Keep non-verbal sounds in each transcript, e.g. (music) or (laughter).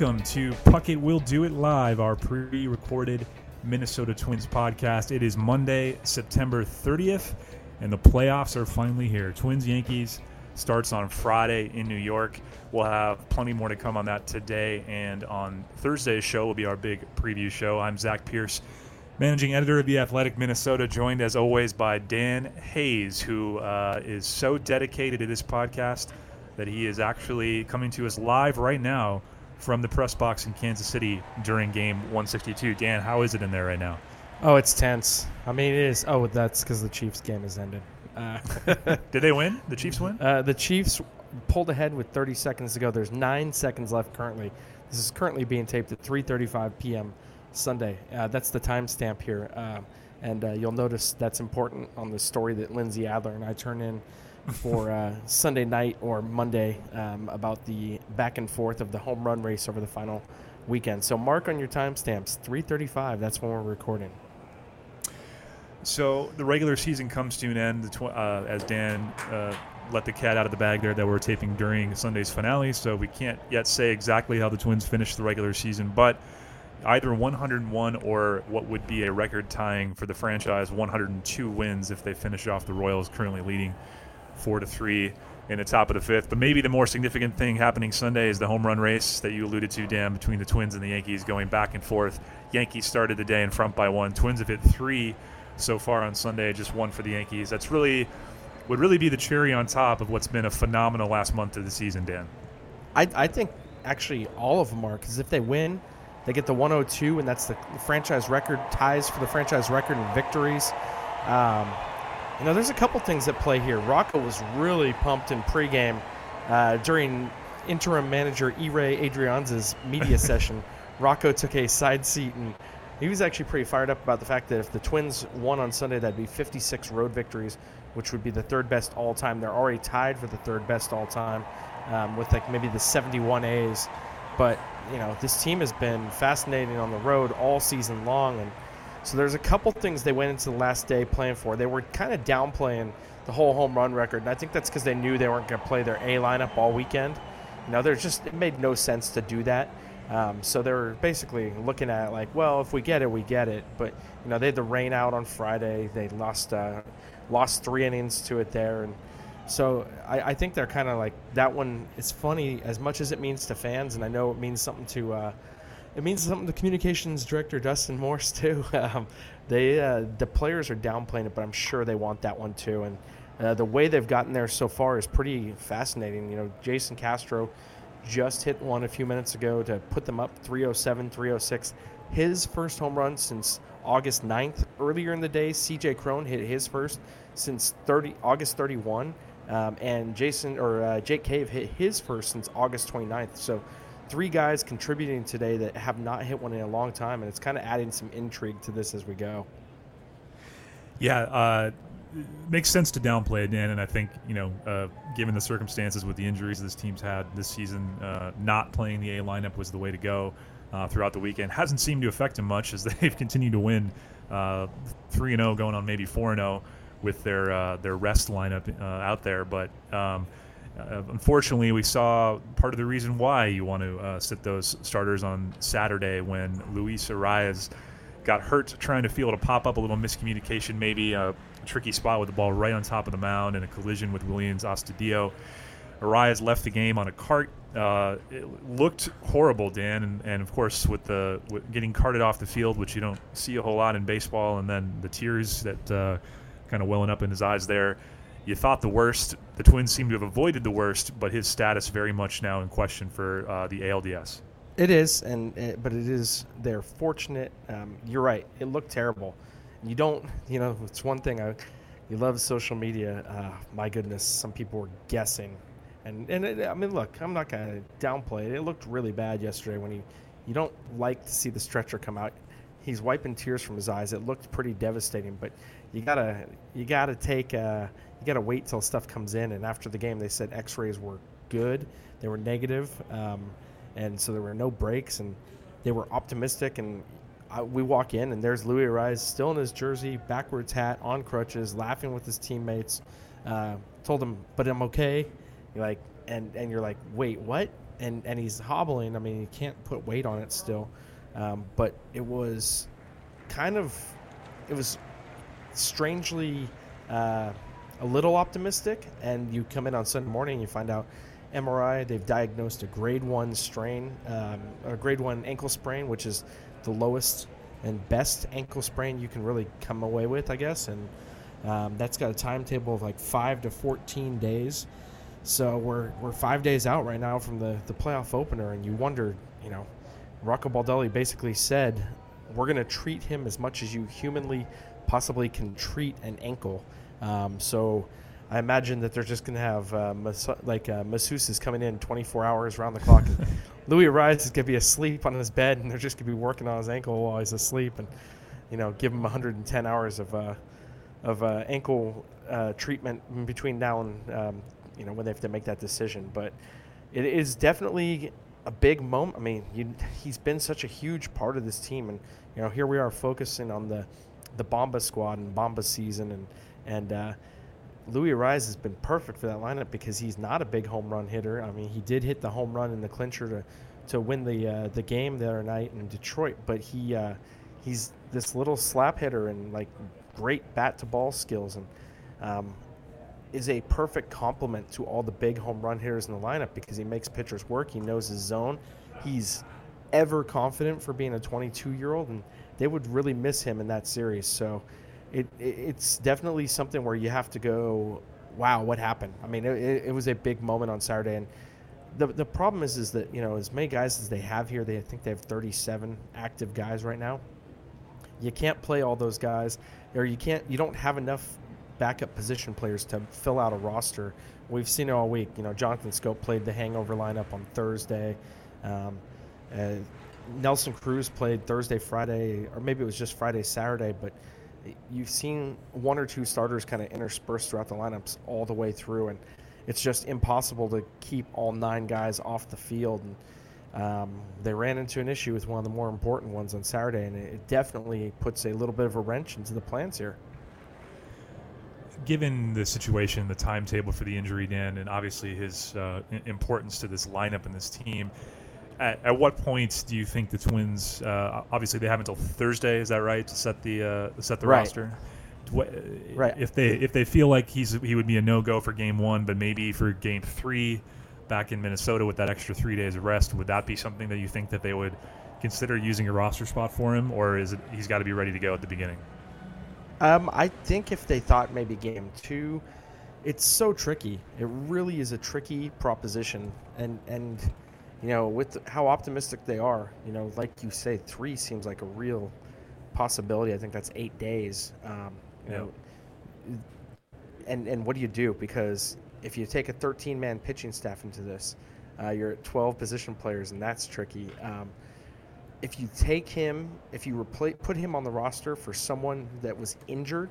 welcome to Puckett Will Do It Live, our pre recorded Minnesota Twins podcast. It is Monday, September 30th, and the playoffs are finally here. Twins Yankees starts on Friday in New York. We'll have plenty more to come on that today, and on Thursday's show will be our big preview show. I'm Zach Pierce, managing editor of The Athletic Minnesota, joined as always by Dan Hayes, who uh, is so dedicated to this podcast that he is actually coming to us live right now from the press box in Kansas City during game 162. Dan, how is it in there right now? Oh, it's tense. I mean, it is. Oh, that's because the Chiefs game has ended. Uh, (laughs) Did they win? The Chiefs win? uh, the Chiefs pulled ahead with 30 seconds to go. There's nine seconds left currently. This is currently being taped at 3:35 p.m. Sunday. Uh, that's the timestamp here, um, and uh, you'll notice that's important on the story that Lindsey Adler and I turn in for uh, Sunday night or Monday um, about the back and forth of the home run race over the final weekend. So mark on your timestamps 3:35. That's when we're recording. So the regular season comes to an end tw- uh, as Dan uh, let the cat out of the bag there that we're taping during Sunday's finale. So we can't yet say exactly how the Twins finished the regular season, but either 101 or what would be a record tying for the franchise 102 wins if they finish off the Royals currently leading four to three in the top of the fifth. But maybe the more significant thing happening Sunday is the home run race that you alluded to, Dan, between the Twins and the Yankees going back and forth. Yankees started the day in front by one. Twins have hit three so far on Sunday, just one for the Yankees. That's really would really be the cherry on top of what's been a phenomenal last month of the season, Dan. I, I think actually all of them are because if they win, they get the 102, and that's the franchise record ties for the franchise record in victories. Um, you know, there's a couple things at play here. Rocco was really pumped in pregame uh, during interim manager Ehire Adrianza's media (laughs) session. Rocco took a side seat and he was actually pretty fired up about the fact that if the Twins won on Sunday, that'd be 56 road victories, which would be the third best all time. They're already tied for the third best all time um, with like maybe the 71 A's. But you know, this team has been fascinating on the road all season long, and so there's a couple things they went into the last day playing for. They were kind of downplaying the whole home run record, and I think that's because they knew they weren't going to play their A lineup all weekend. You know, there's just it made no sense to do that. Um, so they were basically looking at it like, well, if we get it, we get it. But you know, they had the rain out on Friday. They lost uh, lost three innings to it there, and so I, I think they're kind of like that one. It's funny as much as it means to fans, and I know it means something to. Uh, it means something to communications director Dustin Morse too. (laughs) Um, they uh, the players are downplaying it, but I'm sure they want that one too. And uh, the way they've gotten there so far is pretty fascinating. You know, Jason Castro just hit one a few minutes ago to put them up 307, 306. His first home run since August 9th. Earlier in the day, CJ Cron hit his first since 30 August 31. Um, and Jason or uh, Jake Cave hit his first since August 29th. So three guys contributing today that have not hit one in a long time, and it's kind of adding some intrigue to this as we go. Yeah, uh, makes sense to downplay it, Dan, and I think you know, uh, given the circumstances with the injuries this team's had this season, uh, not playing the A lineup was the way to go uh, throughout the weekend. Hasn't seemed to affect them much as (laughs) they've continued to win uh, three and zero, going on maybe four and zero with their uh, their rest lineup out there, but. Um, uh, unfortunately, we saw part of the reason why you want to uh, sit those starters on Saturday when Luis Arraez got hurt trying to field a pop up, a little miscommunication, maybe a tricky spot with the ball right on top of the mound and a collision with Willians Astudillo. Arraez left the game on a cart. Uh, it looked horrible, Dan, and, and of course with the with getting carted off the field, which you don't see a whole lot in baseball, and then the tears that uh, kind of welling up in his eyes there you thought the worst. The Twins seem to have avoided the worst, but his status very much now in question for uh, the ALDS. It is, and it, but it is. They're fortunate. Um, you're right. It looked terrible. You don't. You know, it's one thing. I, you love social media. Uh, my goodness, some people were guessing, and and it, I mean, look, I'm not gonna downplay it. It looked really bad yesterday when he. You don't like to see the stretcher come out. He's wiping tears from his eyes. It looked pretty devastating, but you gotta you gotta take. Uh, you got to wait till stuff comes in. And after the game, they said X-rays were good, they were negative, um, and so there were no breaks, and they were optimistic. And I, we walk in, and there's Luis Arraez still in his jersey, backwards hat, on crutches, laughing with his teammates. Uh, told him, "But I'm okay." You're like, and and you're like, "Wait, what?" and and he's hobbling. I mean, you can't put weight on it still, um, but it was kind of it was strangely uh, a little optimistic. And you come in on Sunday morning, and you find out MRI they've diagnosed a grade one strain, um, a grade one ankle sprain, which is the lowest and best ankle sprain you can really come away with, I guess. And um, that's got a timetable of like five to 14 days. So we're we're five days out right now from the the playoff opener, and you wonder, you know, Rocco Baldelli basically said, "We're going to treat him as much as you humanly possibly can treat an ankle." Um, so I imagine that they're just going to have uh, mas- like uh, masseuses coming in 24 hours around the clock. (laughs) Luis Arraez is going to be asleep on his bed, and they're just going to be working on his ankle while he's asleep, and you know, give him 110 hours of uh, of uh, ankle uh, treatment in between now and um, you know when they have to make that decision. But it is definitely a big moment. I mean, you, he's been such a huge part of this team, and you know, here we are focusing on the the Bomba squad and Bomba season, and and uh, Luis Arraez has been perfect for that lineup because he's not a big home run hitter. I mean, he did hit the home run in the clincher to to win the uh, the game the other night in Detroit, but he uh, he's this little slap hitter and like great bat to ball skills and um, is a perfect complement to all the big home run hitters in the lineup because he makes pitchers work. He knows his zone. He's ever confident for being a 22 year old, and they would really miss him in that series. So it, it's definitely something where you have to go, wow, what happened? I mean, it, it was a big moment on Saturday, and the the problem is is that you know as many guys as they have here, they I think they have 37 active guys right now. You can't play all those guys, or you can't. You don't have enough backup position players to fill out a roster. We've seen it all week. You know, Jonathan Schoop played the hangover lineup on Thursday. Um, uh, Nelson Cruz played Thursday, Friday, or maybe it was just Friday, Saturday, but you've seen one or two starters kind of interspersed throughout the lineups all the way through, and it's just impossible to keep all nine guys off the field. And um, they ran into an issue with one of the more important ones on Saturday, and it definitely puts a little bit of a wrench into the plans here. Given the situation, the timetable for the injury, Dan, and obviously his uh, importance to this lineup and this team, at, at, what point do you think the Twins? Uh, obviously, they have until Thursday. Is that right to set the uh, set the right. roster? right. If they if they feel like he's he would be a no go for Game One, but maybe for Game Three, back in Minnesota with that extra three days of rest, would that be something that you think that they would consider using a roster spot for him, or is it he's got to be ready to go at the beginning? Um, I think if they thought maybe Game Two, it's so tricky. It really is a tricky proposition, and and you know, with how optimistic they are, you know, like you say, three seems like a real possibility. I think that's eight days. Um, you yeah. know, and and what do you do? Because if you take a 13-man pitching staff into this, uh, you're at 12 position players, and that's tricky. Um, if you take him, if you replace, put him on the roster for someone that was injured,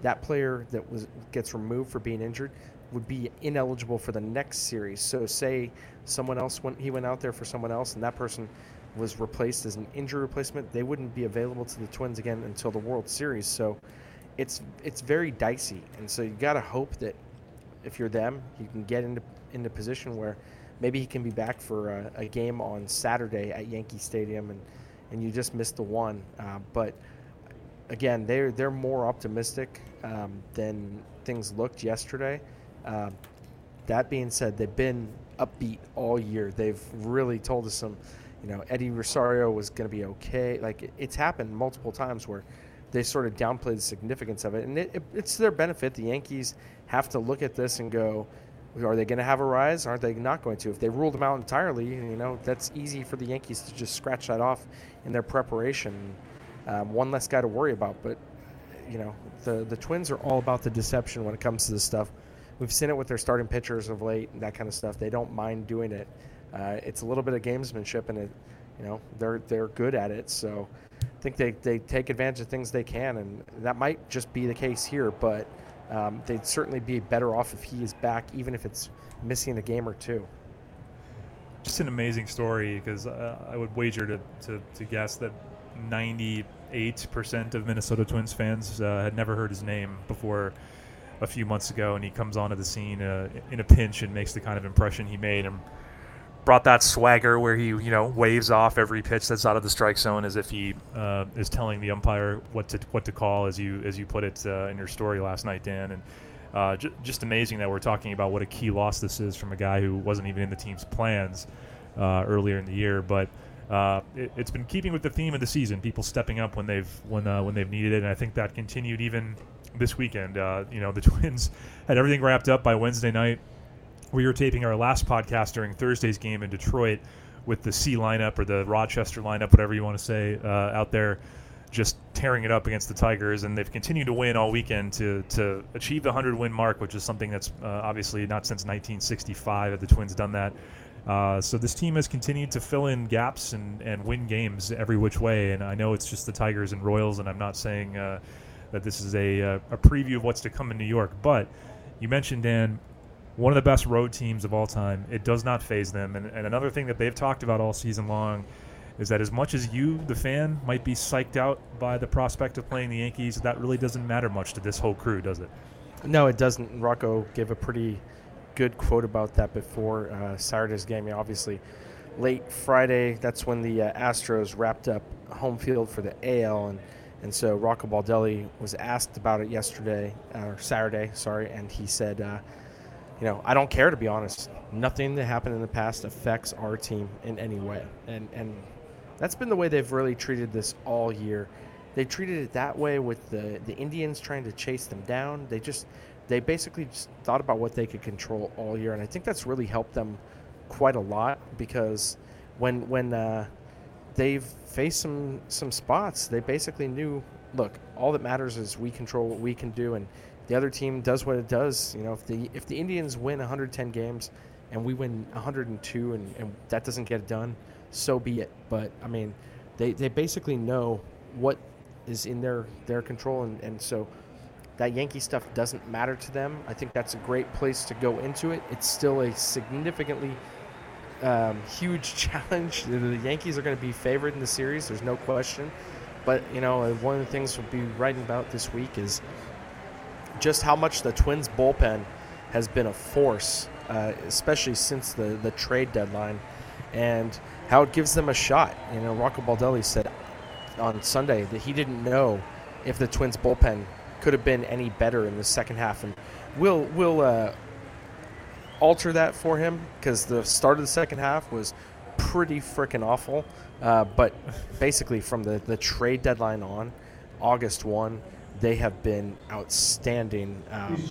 that player that was gets removed for being injured, would be ineligible for the next series. So say someone else went he went out there for someone else and that person was replaced as an injury replacement, they wouldn't be available to the Twins again until the World Series. So it's it's very dicey. And so you got to hope that if you're them, you can get into into position where maybe he can be back for a, a game on Saturday at Yankee Stadium and and you just missed the one. Uh, but again, they're they're more optimistic um, than things looked yesterday. Um, that being said, they've been upbeat all year. They've really told us some, you know, Eddie Rosario was going to be okay. Like it's happened multiple times where they sort of downplayed the significance of it, and it, it, it's their benefit. The Yankees have to look at this and go, are they going to have Arraez? Aren't they not going to? If they ruled them out entirely, you know, that's easy for the Yankees to just scratch that off in their preparation. Um, one less guy to worry about. But you know, the the Twins are all about the deception when it comes to this stuff. We've seen it with their starting pitchers of late and that kind of stuff. They don't mind doing it. Uh, it's a little bit of gamesmanship, and it, you know, they're they're good at it. So I think they, they take advantage of things they can, and that might just be the case here. But um, they'd certainly be better off if he is back, even if it's missing a game or two. Just an amazing story because uh, I would wager to, to, to guess that 98% of Minnesota Twins fans uh, had never heard his name before a few months ago, and he comes onto the scene uh, in a pinch and makes the kind of impression he made. And brought that swagger where he you know waves off every pitch that's out of the strike zone as if he uh, is telling the umpire what to what to call as you as you put it uh, in your story last night, Dan. And uh, j- just amazing that we're talking about what a key loss this is from a guy who wasn't even in the team's plans uh, earlier in the year, but. Uh, it, has been keeping with the theme of the season, people stepping up when they've when uh, when they've needed it, and I think that continued even this weekend. you know, the (laughs) Twins had everything wrapped up by Wednesday night we were taping our last podcast during Thursday's game in Detroit with the C lineup or the Rochester lineup, whatever you want to say, uh, out there just tearing it up against the Tigers, and they've continued to win all weekend to to achieve the 100 win mark, which is something that's uh, obviously not since 1965 have the Twins done that. Uh, so this team has continued to fill in gaps and, and win games every which way, and I know it's just the Tigers and Royals, and I'm not saying uh, that this is a, uh, a preview of what's to come in New York, but you mentioned Dan one of the best road teams of all time. It does not faze them. And, and another thing that they've talked about all season long is that as much as you, the fan, might be psyched out by the prospect of playing the Yankees, that really doesn't matter much to this whole crew, does it? No, it doesn't. Rocco gave a pretty good quote about that before uh, Saturday's game. Yeah, obviously, late Friday, that's when the uh, Astros wrapped up home field for the AL, and and so Rocco Baldelli was asked about it yesterday or Saturday, sorry, and he said. Uh, you know, I don't care to be honest. Nothing that happened in the past affects our team in any way, and and that's been the way they've really treated this all year. They treated it that way with the the Indians trying to chase them down. They just they basically just thought about what they could control all year, and I think that's really helped them quite a lot because when when uh, they've faced some some spots, they basically knew, look, all that matters is we control what we can do, and the other team does what it does. You know, if the if the Indians win 110 games and we win 102 and, and that doesn't get it done, so be it. But I mean, they, they basically know what is in their their control and, and so that Yankee stuff doesn't matter to them. I think that's a great place to go into it. It's still a significantly um, huge (laughs) challenge. The Yankees are going to be favored in the series. There's no question. But you know, one of the things we'll be writing about this week is just how much the Twins bullpen has been a force, uh, especially since the, the trade deadline, and how it gives them a shot. You know, Rocco Baldelli said on Sunday that he didn't know if the Twins bullpen could have been any better in the second half, and we'll we'll uh, alter that for him because the start of the second half was pretty freaking awful. Uh, but basically, from the, the trade deadline on, August 1, they have been outstanding. Um,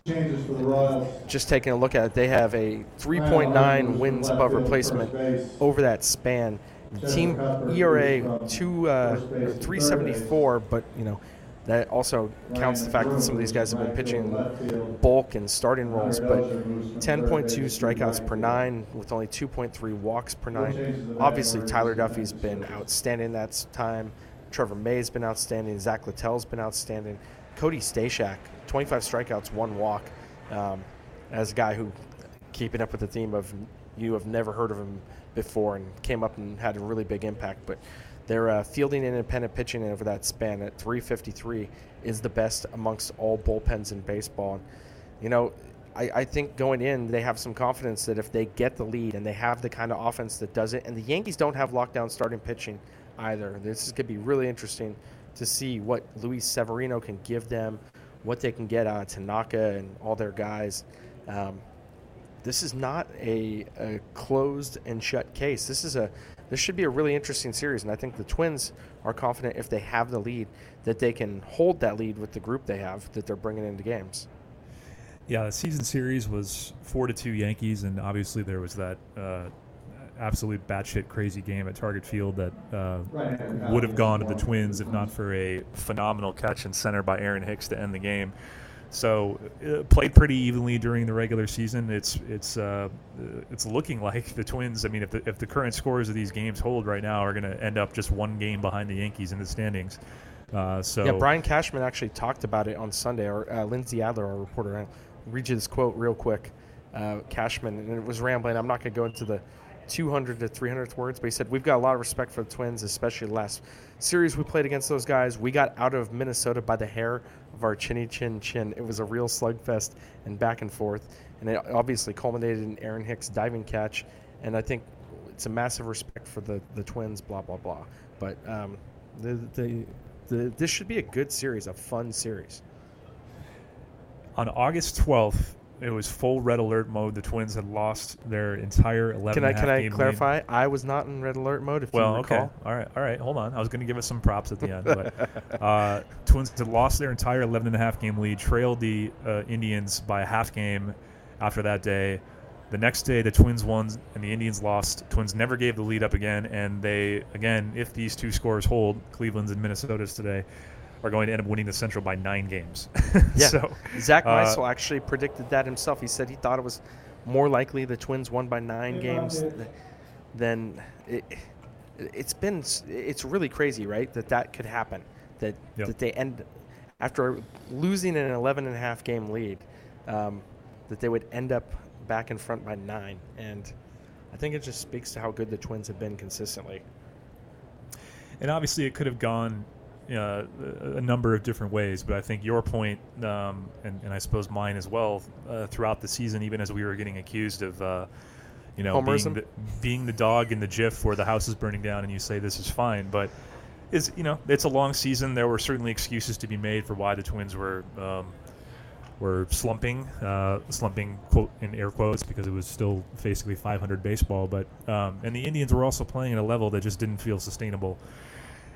just taking a look at it, they have a 3.9 wins above replacement over that span. Team ERA two uh, 374, but you know that also counts the fact that some of these guys have been pitching bulk and starting roles. But 10.2 strikeouts per nine with only 2.3 walks per nine. Obviously, Tyler Duffey's been outstanding that time. Trevor May's been outstanding. Zach Littell's been outstanding. Cody Stashak, 25 strikeouts, one walk. Um, as a guy who, keeping up with the theme of you have never heard of him before and came up and had a really big impact. But their uh, fielding independent pitching over that span at 353 is the best amongst all bullpens in baseball. And, you know, I, I, think going in, they have some confidence that if they get the lead and they have the kind of offense that does it, and the Yankees don't have lockdown starting pitching either. This is going to be really interesting to see what Luis Severino can give them, what they can get out of Tanaka and all their guys. Um, this is not a, a, closed and shut case. This is a this should be a really interesting series, and I think the Twins are confident if they have the lead that they can hold that lead with the group they have that they're bringing into games. Yeah, the season series was four to two Yankees, and obviously there was that uh, absolute batshit crazy game at Target Field that uh, would have gone to the Twins if not for a phenomenal catch in center by Aaron Hicks to end the game. So uh, played pretty evenly during the regular season. It's it's uh, it's looking like the Twins. I mean, if the, if the current scores of these games hold right now, are going to end up just one game behind the Yankees in the standings. Uh, so yeah, Brian Cashman actually talked about it on Sunday. Or uh, Lindsey Adler, our reporter, I'll read you this quote real quick. Uh, Cashman, and it was rambling. I'm not going to go into the 200 to 300th words, but he said, We've got a lot of respect for the Twins, especially last series we played against those guys. We got out of Minnesota by the hair of our chinny chin chin. It was a real slugfest and back and forth. And it obviously culminated in Aaron Hicks' diving catch. And I think it's a massive respect for the the Twins. Blah blah blah. But um, the, the the this should be a good series, a fun series. On August 12th, it was full red alert mode. The Twins had lost their entire 11 Can I can I clarify? Lead. I was not in red alert mode. If Well, you okay. All right. All right. Hold on. I was going to give us some props at the end. But (laughs) uh, Twins had lost their entire 11 and a half game lead, trailed the uh, Indians by a half game after that day. The next day, the Twins won and the Indians lost. Twins never gave the lead up again, and they again, if these two scores hold, Cleveland's and Minnesota's today, are going to end up winning the Central by nine games. (laughs) Yeah. so Zach uh, actually predicted that himself. He said he thought it was more likely the Twins won by nine games th- than it, it's been. It's really crazy, right? That that could happen. That Yep. that they end after losing an 11 and a half game lead, um, that they would end up back in front by nine. And I think it just speaks to how good the Twins have been consistently. and obviously it could have gone uh, a number of different ways, but I think your point, um, and, and I suppose mine as well, uh, throughout the season, even as we were getting accused of, uh, you know, being the, being the dog in the GIF where the house is burning down and you say this is fine, but is you know it's a long season. There were certainly excuses to be made for why the Twins were. Um, were slumping, uh, slumping quote in air quotes because it was still basically 500 baseball. But um, and the Indians were also playing at a level that just didn't feel sustainable,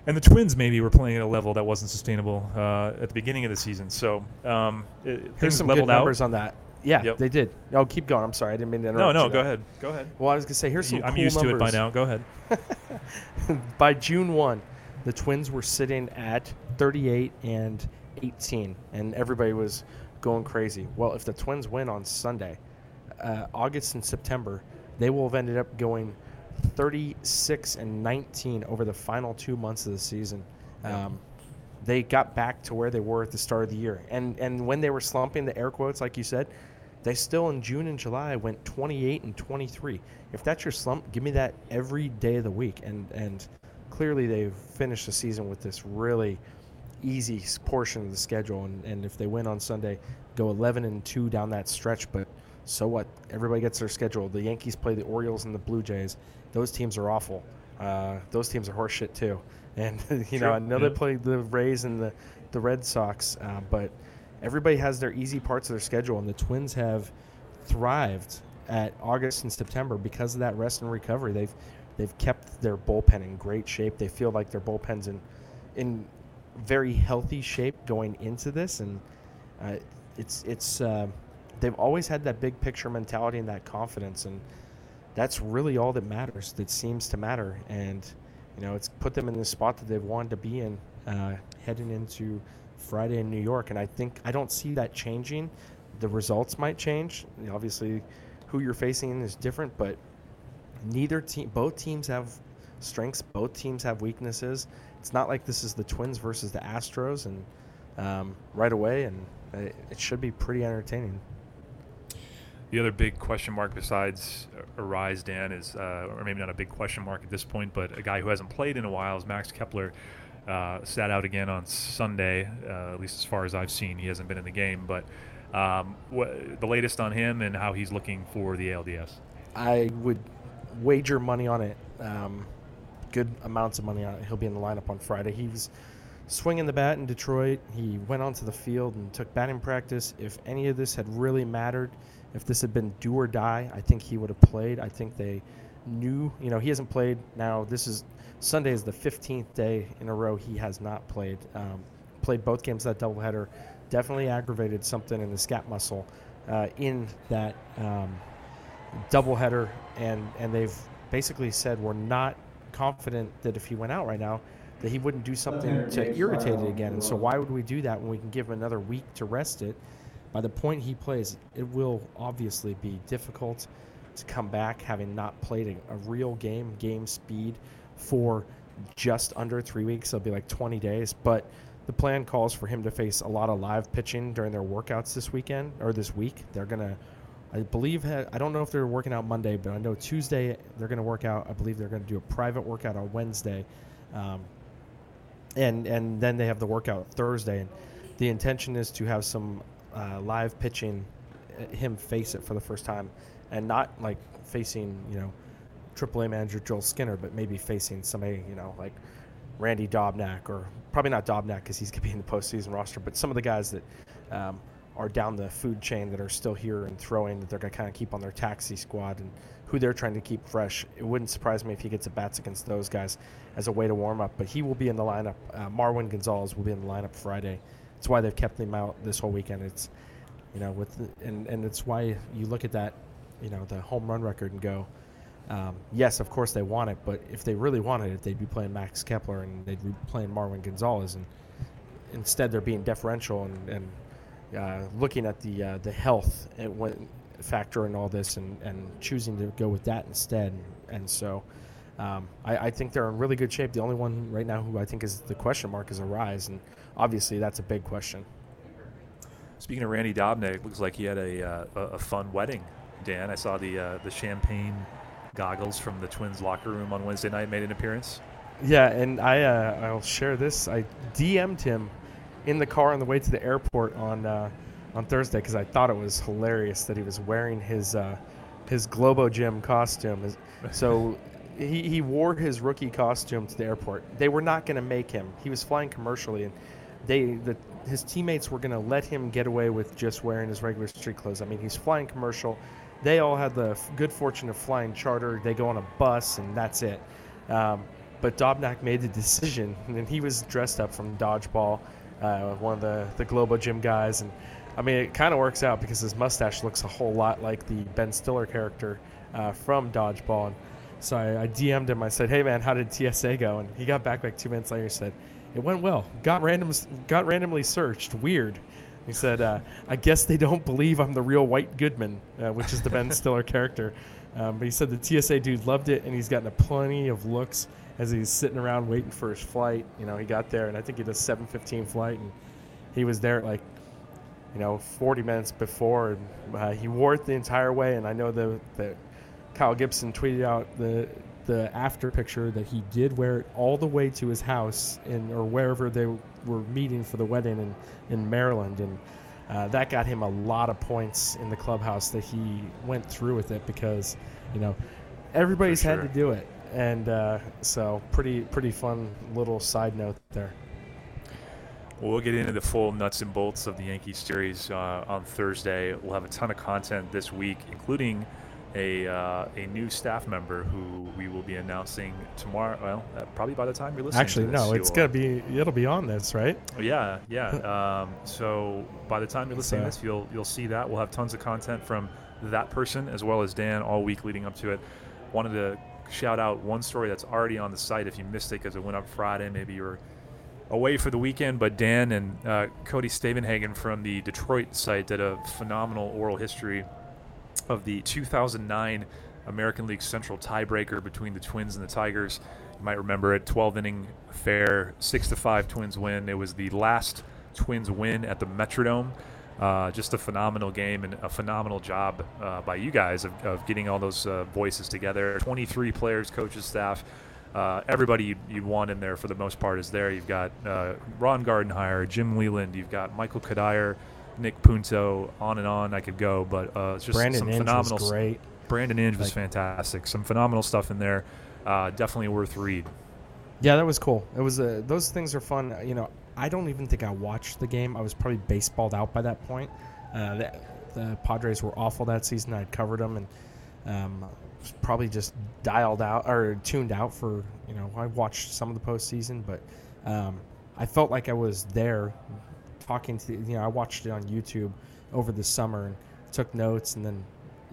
and the Twins maybe were playing at a level that wasn't sustainable uh, at the beginning of the season. So um, it, Here's things some good leveled out. numbers on that. Yeah, Yep. they did. Oh, keep going. I'm sorry, I didn't mean to interrupt. no, you go there. ahead. Go ahead. Well, I was gonna say here's some. I'm cool used to it by now. Go ahead. (laughs) by June 1, the Twins were sitting at 38 and 18, and everybody was going crazy. Well, if the Twins win on Sunday, uh, August and September, they will have ended up going 36 and 19 over the final two months of the season. Yeah. Um, they got back to where they were at the start of the year, and and when they were slumping, the air quotes, like you said, they still in June and July went 28 and 23. If that's your slump, give me that every day of the week. And and clearly they've finished the season with this really easy portion of the schedule. And, and if they win on Sunday, go 11 and 2 down that stretch. But so what? Everybody gets their schedule. The Yankees play the Orioles and the Blue Jays. Those teams are awful. Uh, those teams are horseshit too. And (laughs) you know, I know yeah. they play the Rays and the the Red Sox, uh, but everybody has their easy parts of their schedule, and the Twins have thrived at August and September because of that rest and recovery. They've they've kept their bullpen in great shape. They feel like their bullpen's in in very healthy shape going into this, and uh, it's it's uh, they've always had that big picture mentality and that confidence, and that's really all that matters. That seems to matter, and you know it's put them in the spot that they've wanted to be in uh, heading into Friday in New York, and I think I don't see that changing. The results might change. Obviously, who you're facing is different, but neither team, both teams have strengths. Both teams have weaknesses. It's not like this is the Twins versus the Astros, and um, right away, and it, it should be pretty entertaining. The other big question mark besides Arraez, Dan, is, uh, or maybe not a big question mark at this point, but a guy who hasn't played in a while is Max Kepler. Uh, sat out again on Sunday, uh, at least as far as I've seen. He hasn't been in the game, but um, wha the latest on him and how he's looking for the ALDS. I would wager money on it. Um, good amounts of money on it. He'll be in the lineup on Friday. He was swinging the bat in Detroit. He went onto the field and took batting practice. If any of this had really mattered, if this had been do or die, I think he would have played. I think they knew, you know, he hasn't played now. This is Sunday is the 15th day in a row he has not played. Um, played both games of that doubleheader. Definitely aggravated something in the scap muscle uh, in that um, doubleheader, and and they've basically said we're not confident that if he went out right now, that he wouldn't do something to irritate it again. And so why would we do that when we can give him another week to rest it? By the point he plays, it will obviously be difficult to come back having not played a, a real game, game speed for just under three weeks. It'll be like 20 days, but the plan calls for him to face a lot of live pitching during their workouts this weekend or this week. They're gonna, I believe, I don't know if they're working out Monday, but I know Tuesday they're gonna work out. I believe they're gonna do a private workout on Wednesday, um, and and then they have the workout Thursday. And the intention is to have some uh, live pitching, uh, him face it for the first time, and not like facing you know AAA manager Joel Skinner, but maybe facing somebody, you know, like Randy Dobnak, or probably not Dobnak because he's going to be in the postseason roster, but some of the guys that um, are down the food chain that are still here and throwing that they're going to kind of keep on their taxi squad and who they're trying to keep fresh. It wouldn't surprise me if he gets at bats against those guys as a way to warm up, but he will be in the lineup. Uh, Marwin Gonzalez will be in the lineup Friday. That's why they've kept him out this whole weekend. It's you know with the, and and it's why you look at that you know the home run record and go. Um, yes, of course they want it, but if they really wanted it, they'd be playing Max Kepler and they'd be playing Marwin Gonzalez, and instead they're being deferential and, and uh, looking at the uh, the health factor in all this and, and choosing to go with that instead. And so um, I, I, think they're in really good shape. The only one right now who I think is the question mark is Arraez, and obviously that's a big question. Speaking of Randy Dobnak, looks like he had a, uh, a fun wedding. Dan, I saw the uh, the champagne goggles from the Twins locker room on Wednesday night made an appearance. Yeah, and I uh, I'll share this. I DM'd him in the car on the way to the airport on uh, on Thursday because I thought it was hilarious that he was wearing his uh, his Globo Gym costume. So (laughs) he, he wore his rookie costume to the airport. They were not going to make him. He was flying commercially, and they the his teammates were going to let him get away with just wearing his regular street clothes. I mean, he's flying commercial. They all had the good fortune of flying charter. They go on a bus, and that's it. Um, but Dobnak made the (laughs) decision, and he was dressed up from dodgeball, uh, one of the the Globo Gym guys, and I mean, it kind of works out because his mustache looks a whole lot like the Ben Stiller character uh, from Dodgeball. And so I, I, DM'd him. I said, "Hey man, how did TSA go?" And he got back like two minutes later. And Said, "It went well. Got random, got randomly searched. Weird." He said, uh, "I guess they don't believe I'm the real White Goodman, uh, which is the Ben (laughs) Stiller character." Um, but he said the TSA dude loved it, and he's gotten a plenty of looks as he's sitting around waiting for his flight. You know, he got there, and I think he did a 7:15 flight, and he was there at like you know, 40 minutes before. And, uh, he wore it the entire way, and I know that that Kyle Gibson tweeted out the the after picture that he did wear it all the way to his house in or wherever they were meeting for the wedding in in Maryland, and uh, that got him a lot of points in the clubhouse that he went through with it because you know everybody's sure. had to do it, and uh, so pretty pretty fun little side note there. Well, we'll get into the full nuts and bolts of the Yankees series uh, on Thursday. We'll have a ton of content this week, including a uh, a new staff member who we will be announcing tomorrow. Well, uh, probably by the time you're listening. Actually, this, no, it's gonna be it'll be on this, right? Yeah, yeah. (laughs) um, so by the time you're listening to this, you'll you'll see that we'll have tons of content from that person as well as Dan all week leading up to it. Wanted to shout out one story that's already on the site. If you missed it because it went up Friday, maybe you were away for the weekend, but Dan and uh, Cody Stavenhagen from the Detroit site did a phenomenal oral history of the 2009 American League Central tiebreaker between the Twins and the Tigers. You might remember it, 12 inning affair, six to five Twins win. It was the last Twins win at the Metrodome. Uh, just a phenomenal game and a phenomenal job uh, by you guys of, of getting all those uh, voices together. 23 players, coaches, staff uh, everybody you'd, you'd, want in there for the most part is there. You've got uh, Ron Gardenhire, Jim Leyland, you've got Michael Cuddyer, Nick Punto, on and on I could go, but uh, just Brandon some Inge phenomenal. Was great. Brandon Inge was fantastic. Some phenomenal stuff in there. Uh, definitely worth read. Yeah, that was cool. It was uh, those things are fun. You know, I don't even think I watched the game. I was probably baseballed out by that point. Uh, the, the Padres were awful that season. I'd covered them and. Um, probably just dialed out or tuned out for you know I watched some of the postseason, but um, I felt like I was there talking to you know I watched it on YouTube over the summer and took notes, and then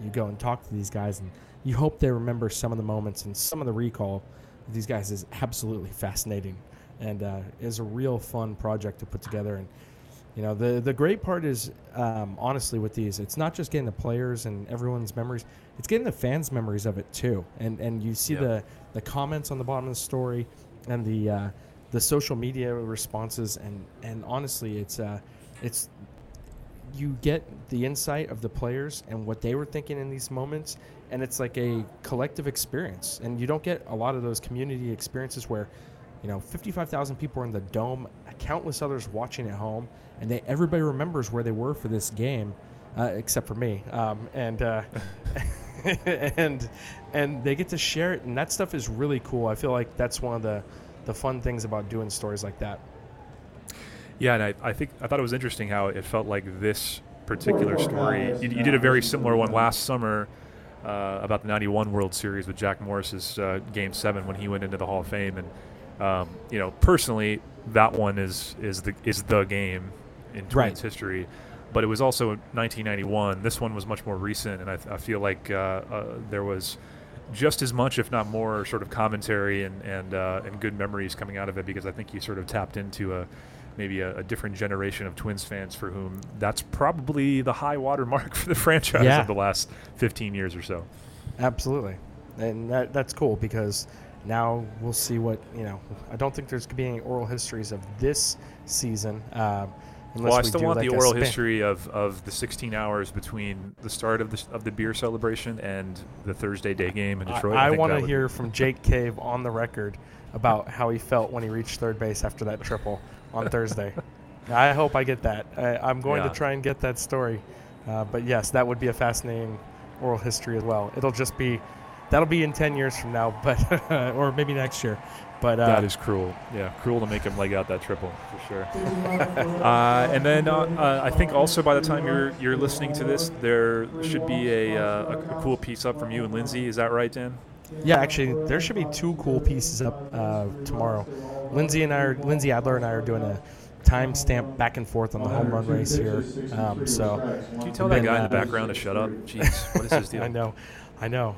you go and talk to these guys, and you hope they remember some of the moments and some of the recall. Of these guys is absolutely fascinating, and uh, is a real fun project to put together and you know, the the great part is um, honestly with these, it's not just getting the players and everyone's memories; it's getting the fans' memories of it too. And and you see yep. the the comments on the bottom of the story, and the uh, the social media responses, and and honestly, it's uh, it's you get the insight of the players and what they were thinking in these moments, and it's like a collective experience. And you don't get a lot of those community experiences where you know, 55,000 people are in the dome, countless others watching at home, and they everybody remembers where they were for this game, uh, except for me. Um, and uh, (laughs) and and they get to share it, and that stuff is really cool. I feel like that's one of the the fun things about doing stories like that. Yeah, and I, I think I thought it was interesting how it felt like this particular story. You, you did a very similar one last summer uh, about the '91 World Series with Jack Morris's uh, Game Seven when he went into the Hall of Fame, and um, you know, personally, that one is is the is the game in Twins Right. history. But it was also 1991. This one was much more recent, and I, I feel like uh, uh, there was just as much, if not more, sort of commentary and and uh, and good memories coming out of it because I think you sort of tapped into a maybe a, a different generation of Twins fans for whom that's probably the high water mark (laughs) for the franchise Yeah. of the last 15 years or so. Absolutely, and that that's cool because now we'll see what you know. I don't think there's gonna be any oral histories of this season. Um, unless Well, I still want like the oral history of, of the 16 hours between the start of the of the beer celebration and the Thursday day game in I- Detroit. I, want to hear from Jake Cave on the record about how he felt when he reached third base after that triple on Thursday. (laughs) I hope I get that. I, I'm going Yeah. to try and get that story. Uh, but yes, that would be a fascinating oral history as well. It'll just be that'll be in 10 years from now, but (laughs) or maybe next year. But uh, That is cruel. Yeah, cruel to make him leg out that triple for sure. (laughs) uh, and then uh, uh, I think also by the time you're you're listening to this, there should be a, uh, a, a cool piece up from you and Lindsey. Is that right, Dan? Yeah, actually, there should be two cool pieces up uh, tomorrow. Lindsey and I, are, Lindsey Adler and I are doing a timestamp back and forth on the home run race here. Um, so Can you tell that guy in the background to shut up? Jeez, what is his (laughs) deal? I know, I know.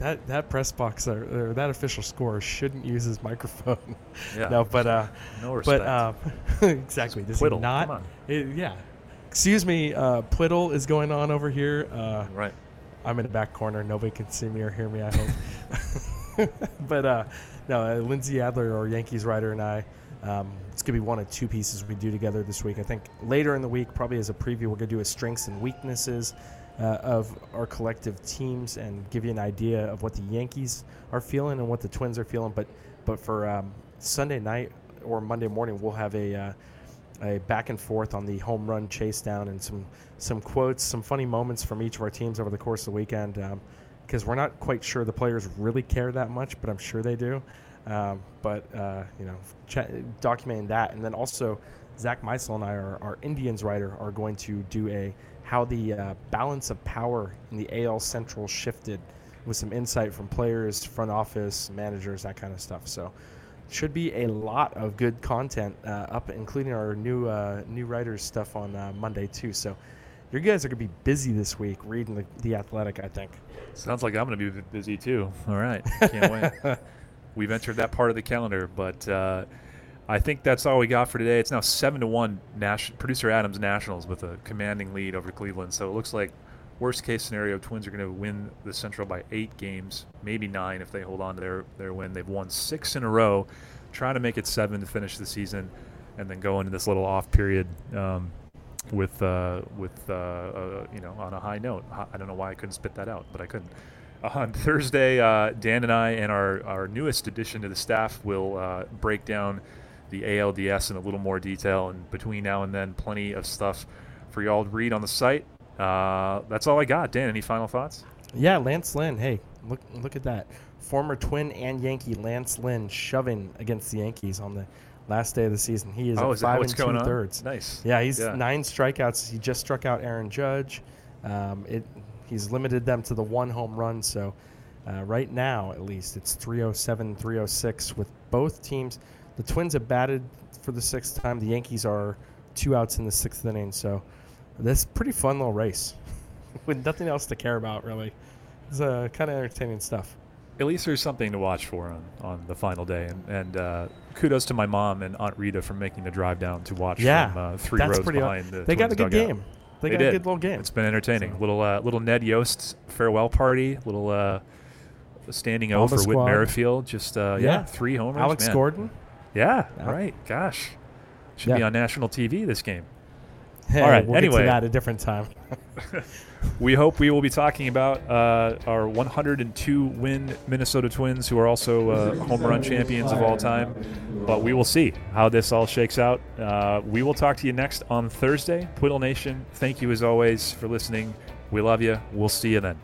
That that press box or, or that official score shouldn't use his microphone. (laughs) Yeah. no, but uh, No respect. but uh, (laughs) exactly. Does he not? It- yeah. Excuse me, uh, Pliddle is going on over here. Uh, Right. I'm in the back corner. Nobody can see me or hear me. I hope. (laughs) but uh, no, uh, Lindsey Adler, our Yankees writer, and I. Um, it's gonna be one of two pieces we do together this week. I think later in the week, probably as a preview, we're gonna do a strengths and weaknesses uh, of our collective teams and give you an idea of what the Yankees are feeling and what the Twins are feeling. But but for um, Sunday night or Monday morning, we'll have a uh, a back and forth on the home run chase down and some some quotes, some funny moments from each of our teams over the course of the weekend. Because we're not quite sure the players really care that much, but I'm sure they do. Um, but uh, you know, ch- documenting that, and then also Zach Meisel and I, our, our Indians writer, are going to do a how the uh, balance of power in the AL Central shifted, with some insight from players, front office, managers, that kind of stuff. So should be a lot of good content uh, up, including our new uh, new writers stuff on uh, Monday too. So you guys are gonna be busy this week reading the, the Athletic, I think. Sounds like I'm going to be busy too. All right. Can't wait. (laughs) We've entered that part of the calendar, but uh, I think that's all we got for today. It's now seven to one. Nash- Producer Adams Nationals with a commanding lead over Cleveland. So it looks like worst case scenario, Twins are going to win the Central by eight games, maybe nine if they hold on to their their win. They've won six in a row, trying to make it seven to finish the season, and then go into this little off period. Um, with uh, with uh, uh, you know on a high note. I don't know why I couldn't spit that out, but I couldn't. On (laughs) Thursday, uh, Dan and I and our, our newest addition to the staff will uh, break down the ALDS in a little more detail. And between now and then, plenty of stuff for y'all to read on the site. Uh, that's all I got. Dan, any final thoughts? Yeah, Lance Lynn. Hey, look look at that. Former Twin and Yankee Lance Lynn shoving against the Yankees on the last day of the season. He is oh, is five and two thirds. Nice. Yeah, he's Yeah. nine strikeouts. He just struck out Aaron Judge. Um, it he's limited them to the one home run. So uh, right now, at least, it's 307, 306 with both teams. The Twins have batted for the sixth time. The Yankees are two outs in the sixth inning. So this pretty fun little race (laughs) with nothing else to care about really. It's uh, kind of entertaining stuff. At least there's something to watch for on, on the final day. And, and uh, kudos to my mom and Aunt Rita for making the drive down to watch Yeah, from uh, three that's rows pretty. behind the they got a good game. They, They got a good little game. It's been entertaining. So- Little uh, little Ned Yost farewell party. Little uh, standing All O for Whit. Merrifield. Just uh, yeah. Yeah. three homers. Alex man. Gordon. Yeah, Yeah. right. Gosh, should Yeah. be on national TV this game. (laughs) Hey, All right, we'll get anyway. to that at a different time. (laughs) We hope we will be talking about uh, our 102 win Minnesota Twins, who are also uh, home run champions of all time. But we will see how this all shakes out. Uh, we will talk to you next on Thursday. Twiddle Nation, thank you as always for listening. We love you. We'll see you then.